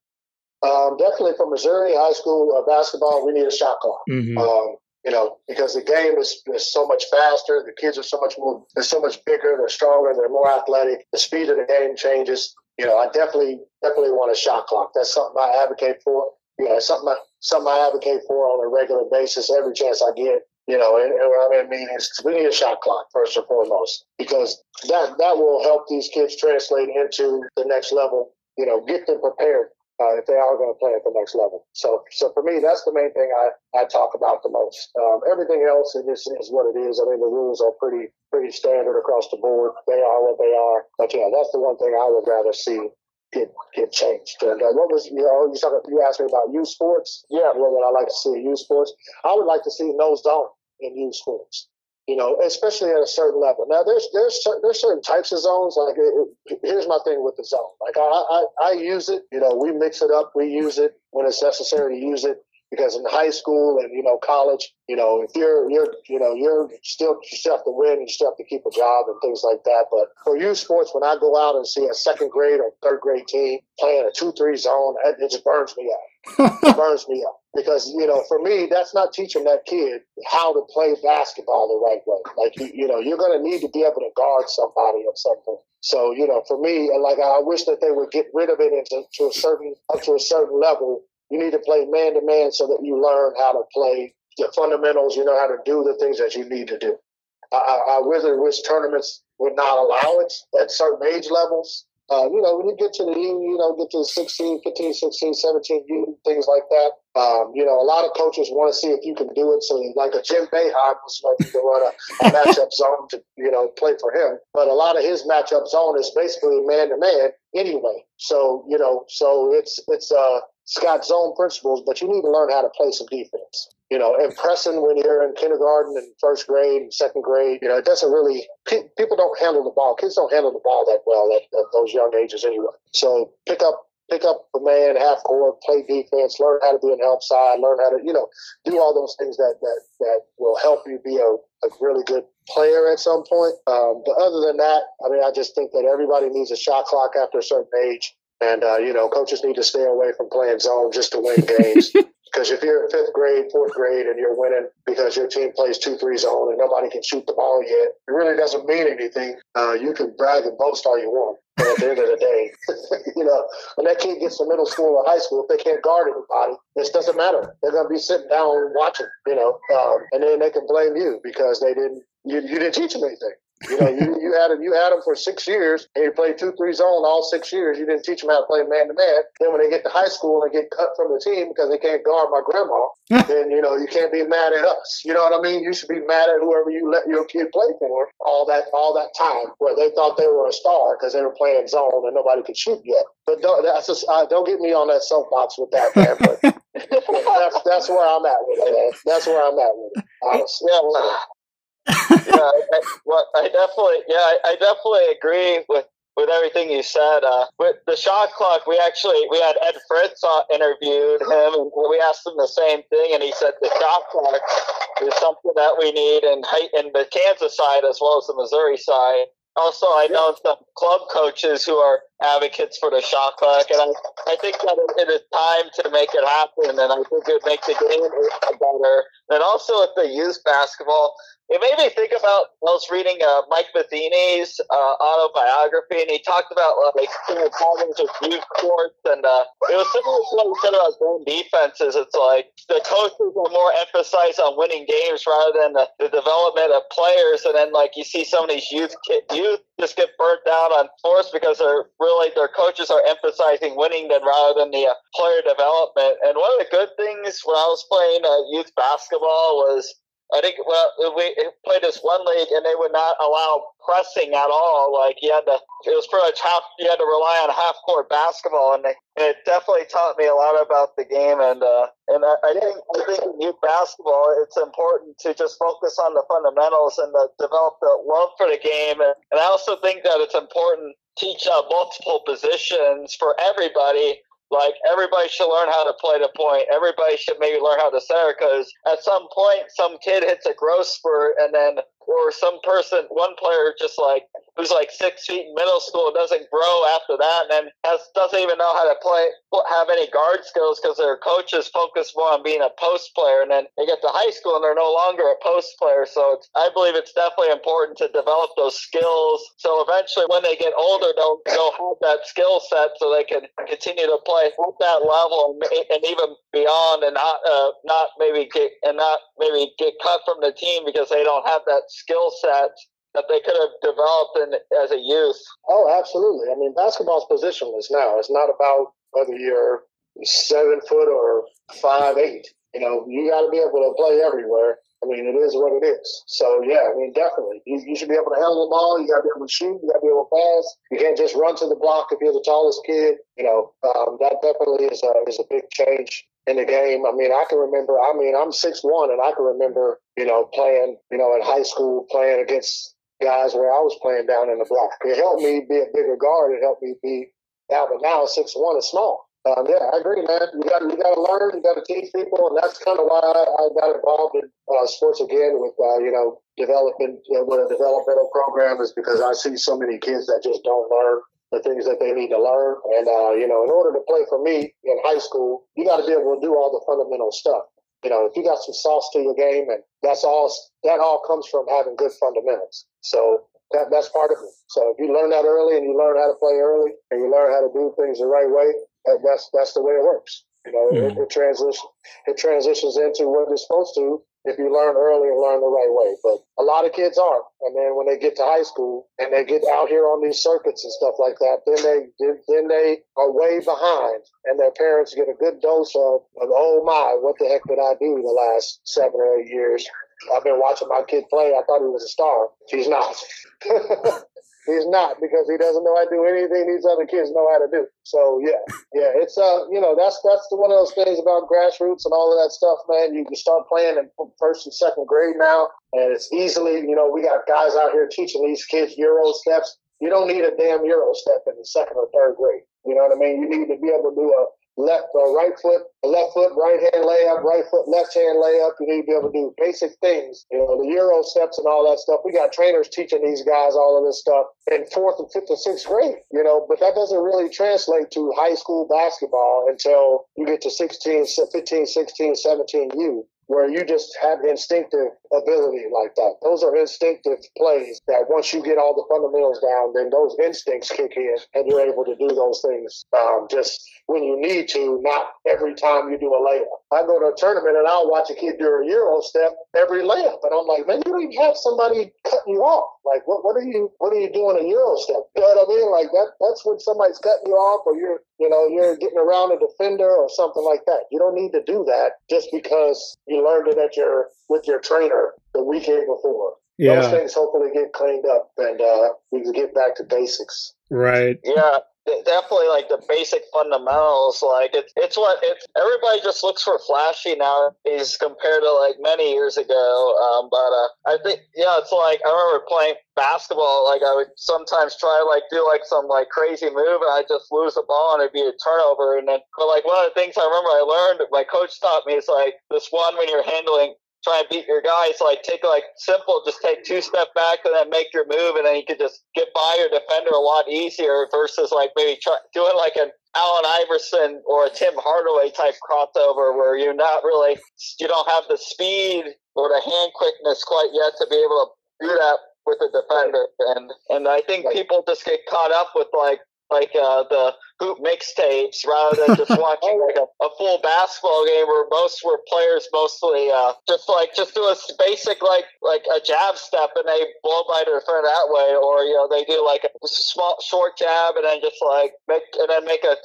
Um, definitely for Missouri high school uh, basketball, we need a shot clock. Mm-hmm. Um, you know, because the game is, is so much faster. The kids are so much more, they're so much bigger, they're stronger, they're more athletic. The speed of the game changes. You know, I definitely, definitely want a shot clock. That's something I advocate for. You know, something I, something I advocate for on a regular basis every chance I get. You know, and, and when I'm in meetings, we need a shot clock first and foremost because that that will help these kids translate into the next level. You know, get them prepared uh, if they are going to play at the next level. So, so for me, that's the main thing I, I talk about the most. Um, everything else is, is what it is. I mean, the rules are pretty pretty standard across the board. They are what they are. But yeah, that's the one thing I would rather see get get changed. And uh, what was you know you talking, you asked me about youth sports? Yeah, what would I like to see in youth sports? I would like to see no zone in youth sports you know, especially at a certain level. Now, there's there's there's certain types of zones. Like, it, it, here's my thing with the zone. Like, I, I I use it. You know, we mix it up. We use it when it's necessary to use it. Because in high school and you know college, you know if you're you're you know you're still you still have to win, and you still have to keep a job and things like that. But for youth sports, when I go out and see a second grade or third grade team playing a two three zone, it just burns me out. it burns me out because you know for me that's not teaching that kid how to play basketball the right way. Like you, you know you're going to need to be able to guard somebody or something. So you know for me like i wish that they would get rid of it into to a certain up to a certain level. You need to play man to man so that you learn how to play the fundamentals you know how to do the things that you need to do. I, I, I really wish tournaments would not allow it at certain age levels uh, you know, when you get to the you know, get to 16, 15, 16, 17, U, things like that. Um, you know, a lot of coaches want to see if you can do it. So, like a Jim Boeheim was you can run a, a matchup zone to, you know, play for him. But a lot of his matchup zone is basically man to man anyway. So, you know, so it's it's uh, Scott zone principles, but you need to learn how to play some defense you know, impressing when you're in kindergarten and first grade and second grade. You know, it doesn't really, people don't handle the ball. Kids don't handle the ball that well at, at those young ages anyway. So pick up, pick up a man, half court, play defense, learn how to be an help side, learn how to, you know, do all those things that, that, that will help you be a, a really good player at some point. Um, but other than that, I mean, I just think that everybody needs a shot clock after a certain age. And, uh, you know, coaches need to stay away from playing zone just to win games. Because if you're in fifth grade, fourth grade, and you're winning because your team plays two three zone and nobody can shoot the ball yet, it really doesn't mean anything. Uh, you can brag and boast all you want, but at the end of the day, you know, when that kid gets to middle school or high school, if they can't guard anybody, this doesn't matter. They're going to be sitting down watching, you know, um, and then they can blame you because they didn't you, you didn't teach them anything. You know, you, you had him you had him for six years, and you played two three zone all six years. You didn't teach them how to play man to man. Then when they get to high school and they get cut from the team because they can't guard my grandma, then you know you can't be mad at us. You know what I mean? You should be mad at whoever you let your kid play for all that all that time where they thought they were a star because they were playing zone and nobody could shoot yet. But don't that's just, uh, don't get me on that soapbox with that, man. But that's that's where I'm at with it. Man. That's where I'm at with it. Honestly. Yeah, yeah, I, well, I definitely, yeah, I, I, definitely agree with with everything you said. Uh, with the shot clock, we actually we had Ed Fritz interviewed him, and we asked him the same thing, and he said the shot clock is something that we need in in the Kansas side as well as the Missouri side. Also, I know some club coaches who are advocates for the shot clock, and I, I think that it is time to make it happen, and I think it would make the game better. And also with the youth basketball, it made me think about I was reading uh, Mike Matheny's uh, autobiography, and he talked about uh, like you know, problems with youth sports, and uh, it was similar to what he said about zone defenses. It's like the coaches are more emphasized on winning games rather than the, the development of players, and then like you see some of these youth youth just get burnt out on force because they're really their coaches are emphasizing winning than rather than the uh, player development. And one of the good things when I was playing uh, youth basketball was I think well we played this one league and they would not allow pressing at all. Like you had to, it was pretty much half. You had to rely on half court basketball, and, they, and it definitely taught me a lot about the game. And uh, and I, I think I think in youth basketball, it's important to just focus on the fundamentals and the, develop the love for the game. And, and I also think that it's important teach uh, multiple positions for everybody like everybody should learn how to play the point. Everybody should maybe learn how to center because at some point, some kid hits a growth spurt, and then or some person, one player just like who's like six feet in middle school doesn't grow after that, and has, doesn't even know how to play, have any guard skills because their coaches focus more on being a post player, and then they get to high school and they're no longer a post player. So I believe it's definitely important to develop those skills. So eventually, when they get older, they'll they'll have that skill set so they can continue to play at that level and, and even beyond, and not uh, not maybe get and not maybe get cut from the team because they don't have that skill set that they could have developed in, as a youth. Oh, absolutely. I mean, basketball's positionless now. It's not about whether you're seven foot or five eight. You know, you got to be able to play everywhere. I mean, it is what it is. So yeah, I mean, definitely, you, you should be able to handle the ball. You got to be able to shoot. You got to be able to pass. You can't just run to the block if you're the tallest kid. You know, um, that definitely is a is a big change in the game. I mean, I can remember. I mean, I'm six one, and I can remember, you know, playing, you know, in high school, playing against guys where I was playing down in the block. It helped me be a bigger guard. It helped me be now, but now six one is small. Um, yeah, I agree, man. You got you got to learn. You got to teach people, and that's kind of why I, I got involved in uh, sports again with uh, you know developing you know, with a developmental program is because I see so many kids that just don't learn the things that they need to learn. And uh, you know, in order to play for me in high school, you got to be able to do all the fundamental stuff. You know, if you got some sauce to your game, and that's all that all comes from having good fundamentals. So that, that's part of it. So if you learn that early and you learn how to play early and you learn how to do things the right way, that, that's that's the way it works. You know, mm-hmm. it, it transitions it transitions into what it's supposed to if you learn early and learn the right way. But a lot of kids aren't, and then when they get to high school and they get out here on these circuits and stuff like that, then they then they are way behind, and their parents get a good dose of, of oh my, what the heck did I do the last seven or eight years? I've been watching my kid play. I thought he was a star. He's not. He's not because he doesn't know how to do anything these other kids know how to do. So yeah, yeah, it's uh, you know, that's that's the, one of those things about grassroots and all of that stuff, man. You can start playing in first and second grade now, and it's easily, you know, we got guys out here teaching these kids Euro steps. You don't need a damn Euro step in the second or third grade. You know what I mean? You need to be able to do a left uh, right foot, left foot, right hand layup, right foot, left hand layup. You need to be able to do basic things, you know, the Euro steps and all that stuff. We got trainers teaching these guys all of this stuff in fourth and fifth and sixth grade, you know, but that doesn't really translate to high school basketball until you get to 16, 15, 16, 17 U where you just have instinctive ability like that. Those are instinctive plays that once you get all the fundamentals down, then those instincts kick in and you're able to do those things um, just when you need to, not every time you do a layup. I go to a tournament and I'll watch a kid do a Euro step every layup. And I'm like, man, you don't even have somebody cutting you off. Like, what, what are you, what are you doing a Euro step? You know what I mean? Like that, that's when somebody's cutting you off or you're, you know, you're getting around a defender or something like that. You don't need to do that just because you learned it at your, with your trainer the weekend before. Yeah. Those things hopefully get cleaned up and uh, we can get back to basics. Right. Yeah definitely like the basic fundamentals. Like it's it's what it's everybody just looks for flashy nowadays compared to like many years ago. Um, but uh, I think yeah, it's like I remember playing basketball. Like I would sometimes try like do like some like crazy move and I just lose the ball and it'd be a turnover. And then but like one of the things I remember I learned my coach taught me is like this one when you're handling try and beat your guy. So Like take like simple, just take two step back and then make your move, and then you could just get by your defender a lot easier versus like maybe try, doing like an Allen Iverson or a Tim Hardaway type crossover where you're not really you don't have the speed or the hand quickness quite yet to be able to do that with a defender. And and I think people just get caught up with like like uh, the hoop mixtapes rather than just watching like a, a, full basketball game where most were players mostly uh, just like just do a basic like like a jab step and they blow by their friend that way or you know they do like a small short jab and then just like make and then make a,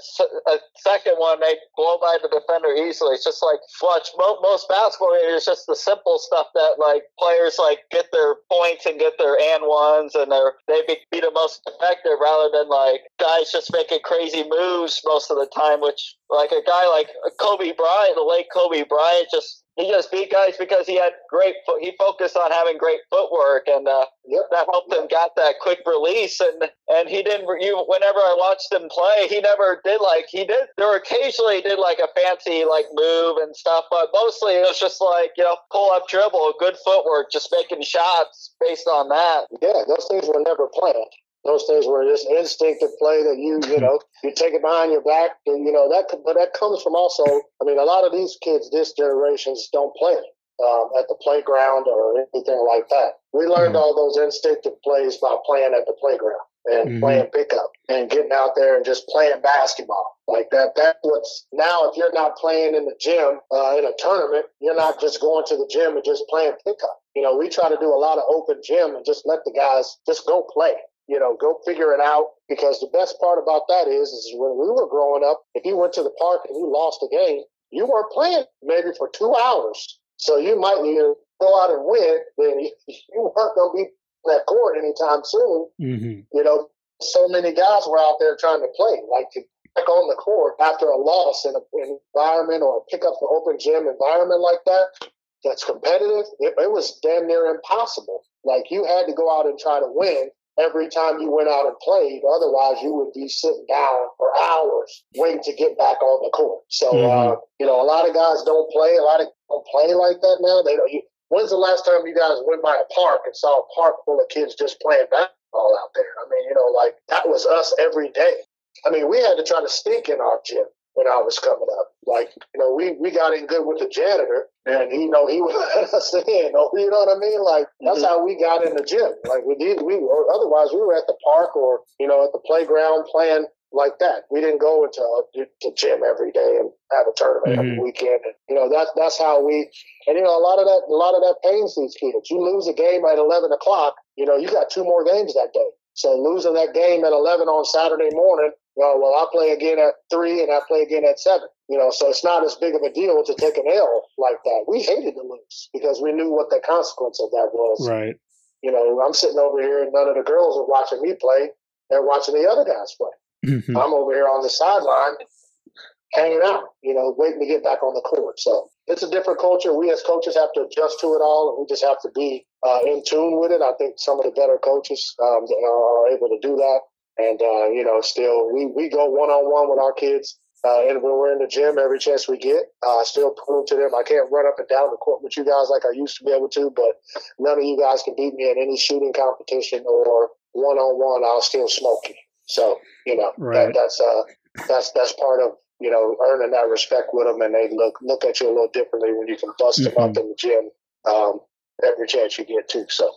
a second one they blow by the defender easily. It's just like watch mo- most basketball games it's just the simple stuff that like players like get their points and get their and ones and they're they be, be the most effective rather than like guys just making crazy moves most of the time, which like a guy like Kobe Bryant, the late Kobe Bryant, just he just beat guys because he had great. Fo- he focused on having great footwork, and uh, Yep. that helped him got that quick release. And and he didn't. You whenever I watched him play, he never did like he did. There were occasionally he did like a fancy like move and stuff, but mostly it was just like you know pull up dribble, good footwork, just making shots based on that. Yeah, those things were never planned. Those things were just instinctive play that you, you know, you take it behind your back, and you know that. But that comes from also. I mean, a lot of these kids, this generations, don't play um, at the playground or anything like that. We learned Mhm. all those instinctive plays by playing at the playground and Mhm. playing pickup and getting out there and just playing basketball like that. That's what's now. If you're not playing in the gym uh, in a tournament, you're not just going to the gym and just playing pickup. You know, we try to do a lot of open gym and just let the guys just go play. You know, go figure it out. Because the best part about that is, is when we were growing up, if you went to the park and you lost a game, you weren't playing maybe for two hours. So you might either go out and win, then you, weren't going to be that court anytime soon. Mm-hmm. You know, so many guys were out there trying to play, like to back on the court after a loss in a- an environment or pick up the open gym environment like that. That's competitive. It, it was damn near impossible. Like you had to go out and try to win every time you went out and played. Otherwise, you would be sitting down for hours waiting to get back on the court. So, uh, you know, a lot of guys don't play. A lot of don't play like that now. They don't. You, when's the last time you guys went by a park and saw a park full of kids just playing basketball out there? I mean, you know, like that was us every day. I mean, we had to try to stink in our gym when I was coming up. Like, you know, we, we got in good with the janitor and he, you know, he would let us in. Oh, You know what I mean? Like, that's how we got in the gym. Like, we did, we were, otherwise we were at the park or, you know, at the playground playing like that. We didn't go into uh, the gym every day and have a tournament every Mhm. weekend. And, you know, that's, that's how we, and, you know, a lot of that, a lot of that pains these kids. You lose a game at 11 o'clock, you know, you got two more games that day. So losing that game at 11 on Saturday morning, well, well, I play again at three and I play again at seven. You know, so it's not as big of a deal to take an L like that. We hated to lose because we knew what the consequence of that was. Right. You know, I'm sitting over here and none of the girls are watching me play. They're watching the other guys play. Mhm. I'm over here on the sideline hanging out, you know, waiting to get back on the court. So it's a different culture. We as coaches have to adjust to it all, and we just have to be uh, in tune with it. I think some of the better coaches um, are able to do that. And, uh, you know, still, we, we go one on one with our kids. Uh, and when we're in the gym, every chance we get, uh, still prove to them I can't run up and down the court with you guys like I used to be able to, but none of you guys can beat me in any shooting competition or one on one. I'll still smoke you. So, you know, Right. that, that's, uh, that's, that's part of, you know, earning that respect with them. And they look, look at you a little differently when you can bust them up mm-hmm. in the gym, um, every chance you get to. So,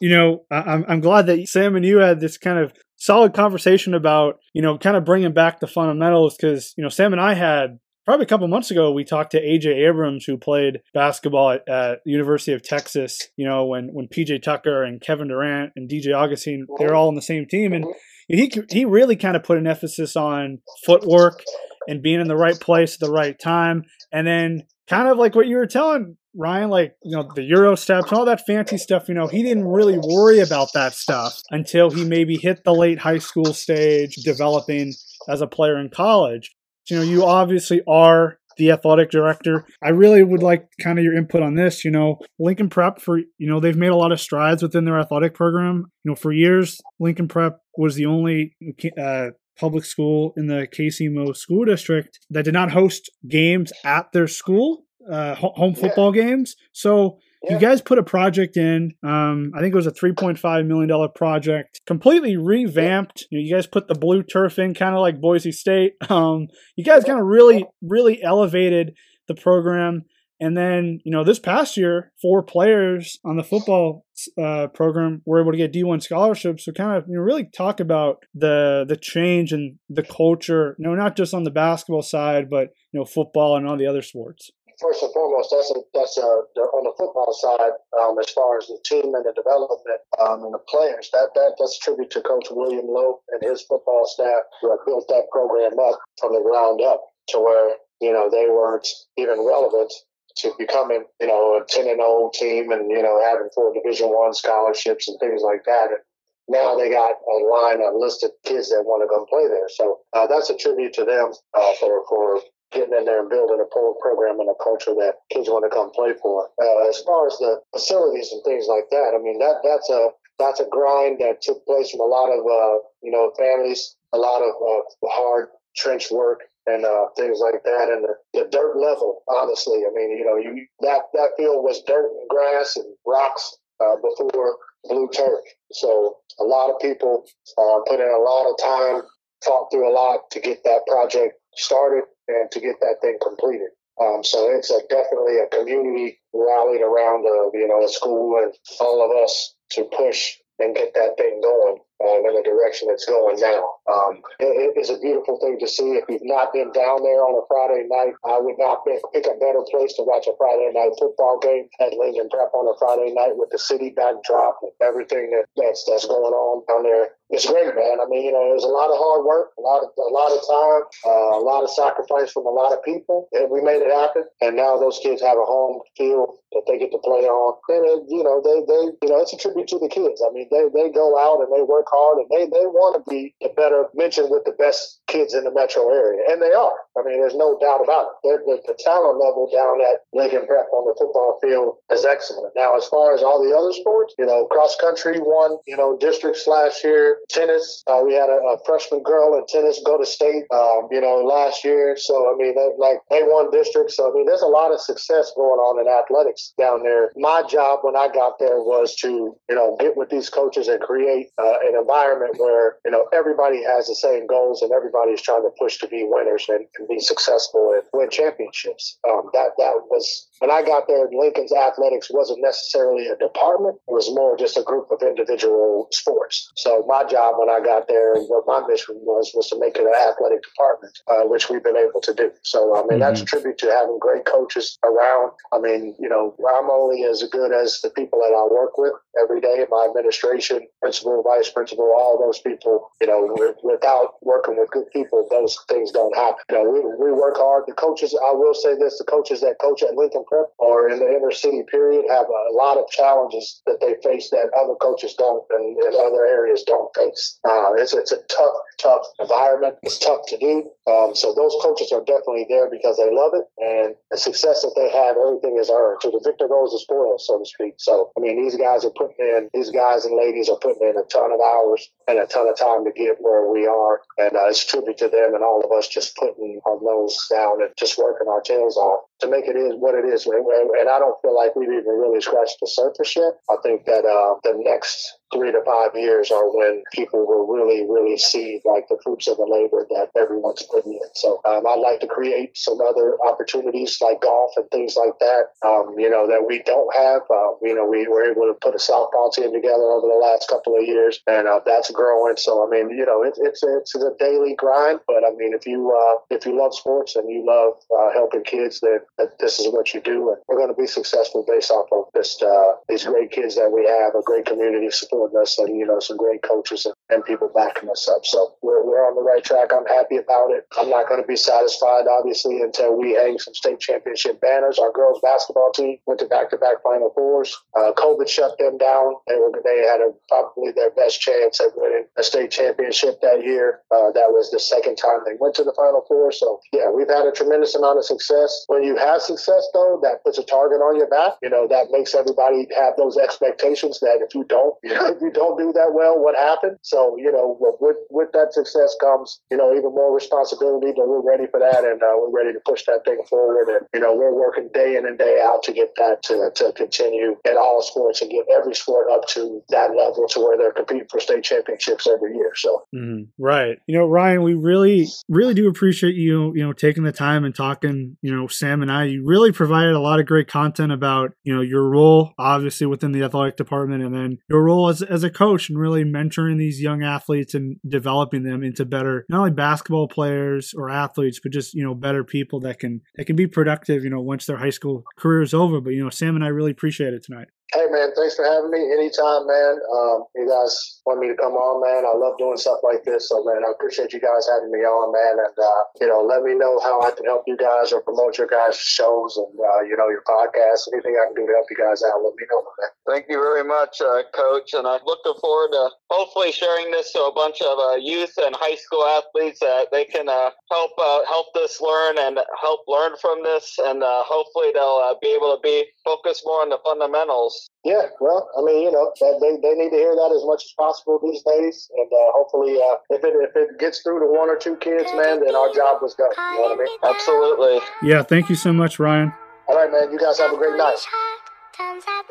you know, I'm I'm glad that Sam and you had this kind of solid conversation about you know kind of bringing back the fundamentals because you know Sam and I had probably a couple months ago we talked to AJ Abrams who played basketball at, at University of Texas. You know when when PJ Tucker and Kevin Durant and DJ Augustin they're mm-hmm. all on the same team and mm-hmm. He he really kind of put an emphasis on footwork and being in the right place at the right time and then kind of like what you were telling Ryan, like, you know, the Euro steps all that fancy stuff, you know, he didn't really worry about that stuff until he maybe hit the late high school stage, developing as a player in college. You know, you obviously are the athletic director. I really would like kind of your input on this. You know, Lincoln Prep for, you know, they've made a lot of strides within their athletic program. You know, for years, Lincoln Prep was the only uh, public school in the KCMO school district that did not host games at their school uh, ho- home Yeah. football games. So Yeah. you guys put a project in. Um, I think it was a three point five million dollar project, completely revamped. You, know, you guys put the blue turf in, kind of like Boise State. Um, you guys kind of really, really elevated the program. And then, you know, this past year, four players on the football uh, program were able to get D1 scholarships. So, kind of, you know, really talk about the the change and the culture. You know, not just on the basketball side, but you know, football and all the other sports. First and foremost, that's a, that's a, on the football side, um, as far as the team and the development um, and the players. That that that's a tribute to Coach William Lowe and his football staff who have built that program up from the ground up to where you know they weren't even relevant to becoming you know a ten and zero team and you know having four Division One scholarships and things like that. And now they got a line of listed kids that want to go play there. So uh, that's a tribute to them uh, for for getting in there and building a program and a culture that kids want to come play for. Uh, as far as the facilities and things like that, I mean that that's a that's a grind that took place from a lot of uh, you know families, a lot of uh, hard trench work and uh, things like that, and the, the, dirt level. Honestly, I mean, you know, you that that field was dirt and grass and rocks uh, before blue turf. So a lot of people uh, put in a lot of time, fought through a lot to get that project started and to get that thing completed. Um, so it's a, definitely a community rallied around, uh, you know, a school and all of us to push and get that thing going um, in the direction it's going now. Um, it, it is a beautiful thing to see. If you've not been down there on a Friday night, I would not pick a better place to watch a Friday night football game at Lincoln Prep on a Friday night with the city backdrop and everything that, that's that's going on down there. It's great, man. I mean, you know, it was a lot of hard work, a lot of a lot of time, uh, a lot of sacrifice from a lot of people, and we made it happen. And now those kids have a home field that they get to play on, and it, you know, they they you know, it's a tribute to the kids. I mean, they they go out and they work hard and they, they want to be the better mentioned with the best kids in the metro area. And they are. I mean, there's no doubt about it. The, the talent level down at Lincoln Prep on the football field is excellent. Now, as far as all the other sports, you know, cross country won, you know, districts last year. Tennis, uh, we had a, a, freshman girl in tennis go to state, um, you know, last year. So, I mean, they, like they won districts. So, I mean, there's a lot of success going on in athletics down there. My job when I got there was to, you know, get with these coaches and create uh, an environment where you know everybody has the same goals and everybody's trying to push to be winners and, and be successful and win championships. Um, that that was when I got there. Lincoln's athletics wasn't necessarily a department; it was more just a group of individual sports. So my job when I got there, and what my mission was, was to make it an athletic department, uh, which we've been able to do. So I mean, mm-hmm. that's a tribute to having great coaches around. I mean, you know, I'm only as good as the people that I work with every day. My administration, principal, vice principal, all those people, you know, without working with good people, those things don't happen. You know, we, we work hard. The coaches, I will say this, the coaches that coach at Lincoln Prep or in the inner city period have a lot of challenges that they face that other coaches don't and in other areas don't face. Uh, it's, it's a tough, tough environment. It's tough to do. Um, so those coaches are definitely there because they love it and the success that they have, everything is earned. So the victor goes the spoils, so to speak. So, I mean, these guys are putting in, these guys and ladies are putting in a ton of hours and a ton of time to get where we are. And uh, it's a tribute to them and all of us just putting our nose down and just working our tails off to make it is what it is. And I don't feel like we've even really scratched the surface yet. I think that uh, the next three to five years are when people will really, really see like the fruits of the labor that everyone's putting in. So um, I'd like to create some other opportunities like golf and things like that, um, you know, that we don't have. Uh, you know, we were able to put a softball team together over the last couple of years, and uh, that's growing. So I mean, you know, it, it's it's a daily grind, but I mean, if you uh, if you love sports and you love uh, helping kids, then this is what you do, and we're going to be successful based off of just uh, these great kids that we have, a great community support supporting us and, you know, some great coaches and, and people backing us up. So we're, we're on the right track. I'm happy about it. I'm not going to be satisfied, obviously, until we hang some state championship banners. Our girls basketball team went to back-to-back Final Fours. Uh, COVID shut them down. They were they had a, probably their best chance at winning a state championship that year. Uh, that was the second time they went to the Final Four. So yeah, we've had a tremendous amount of success. When you have success, though, that puts a target on your back. You know that makes everybody have those expectations that if you don't, you know, if you don't do that well, what happened? So, you know, with, with that success comes, you know, even more responsibility, but we're ready for that and uh, we're ready to push that thing forward. And, you know, we're working day in and day out to get that to, to continue in all sports and get every sport up to that level to where they're competing for state championships every year. So, mm-hmm. right. You know, Ryan, we really, really do appreciate you, you know, taking the time and talking, you know, Sam and I, you really provided a lot of great content about, you know, your role, obviously within the athletic department and then your role as, as a coach and really mentoring these young athletes and developing them into better not only basketball players or athletes but just you know better people that can that can be productive you know once their high school career is over. But you know sam and i really appreciate it tonight Hey man, thanks for having me. Anytime, man. Um, you guys want me to come on, man. I love doing stuff like this. So man, I appreciate you guys having me on, man. And uh, you know, let me know how I can help you guys or promote your guys' shows and uh, you know your podcast. Anything I can do to help you guys out, let me know, man. Thank you very much, uh, Coach. And I'm looking forward to hopefully sharing this to a bunch of uh, youth and high school athletes that they can uh, help uh, help this learn and help learn from this, and hopefully they'll be able to be focused more on the fundamentals. Yeah, well, I mean, you know, they, they need to hear that as much as possible these days, and uh, hopefully, uh, if it if it gets through to one or two kids, man, then our job was done. You know what I mean? Absolutely. Yeah, thank you so much, Ryan. All right, man. You guys have a great night.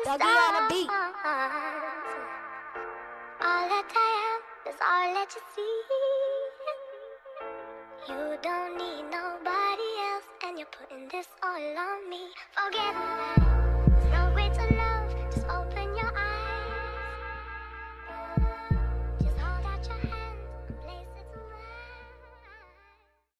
Dougie on the beat. All that I am is all that you see. You don't need nobody else, and you're putting this all on me. Forget that.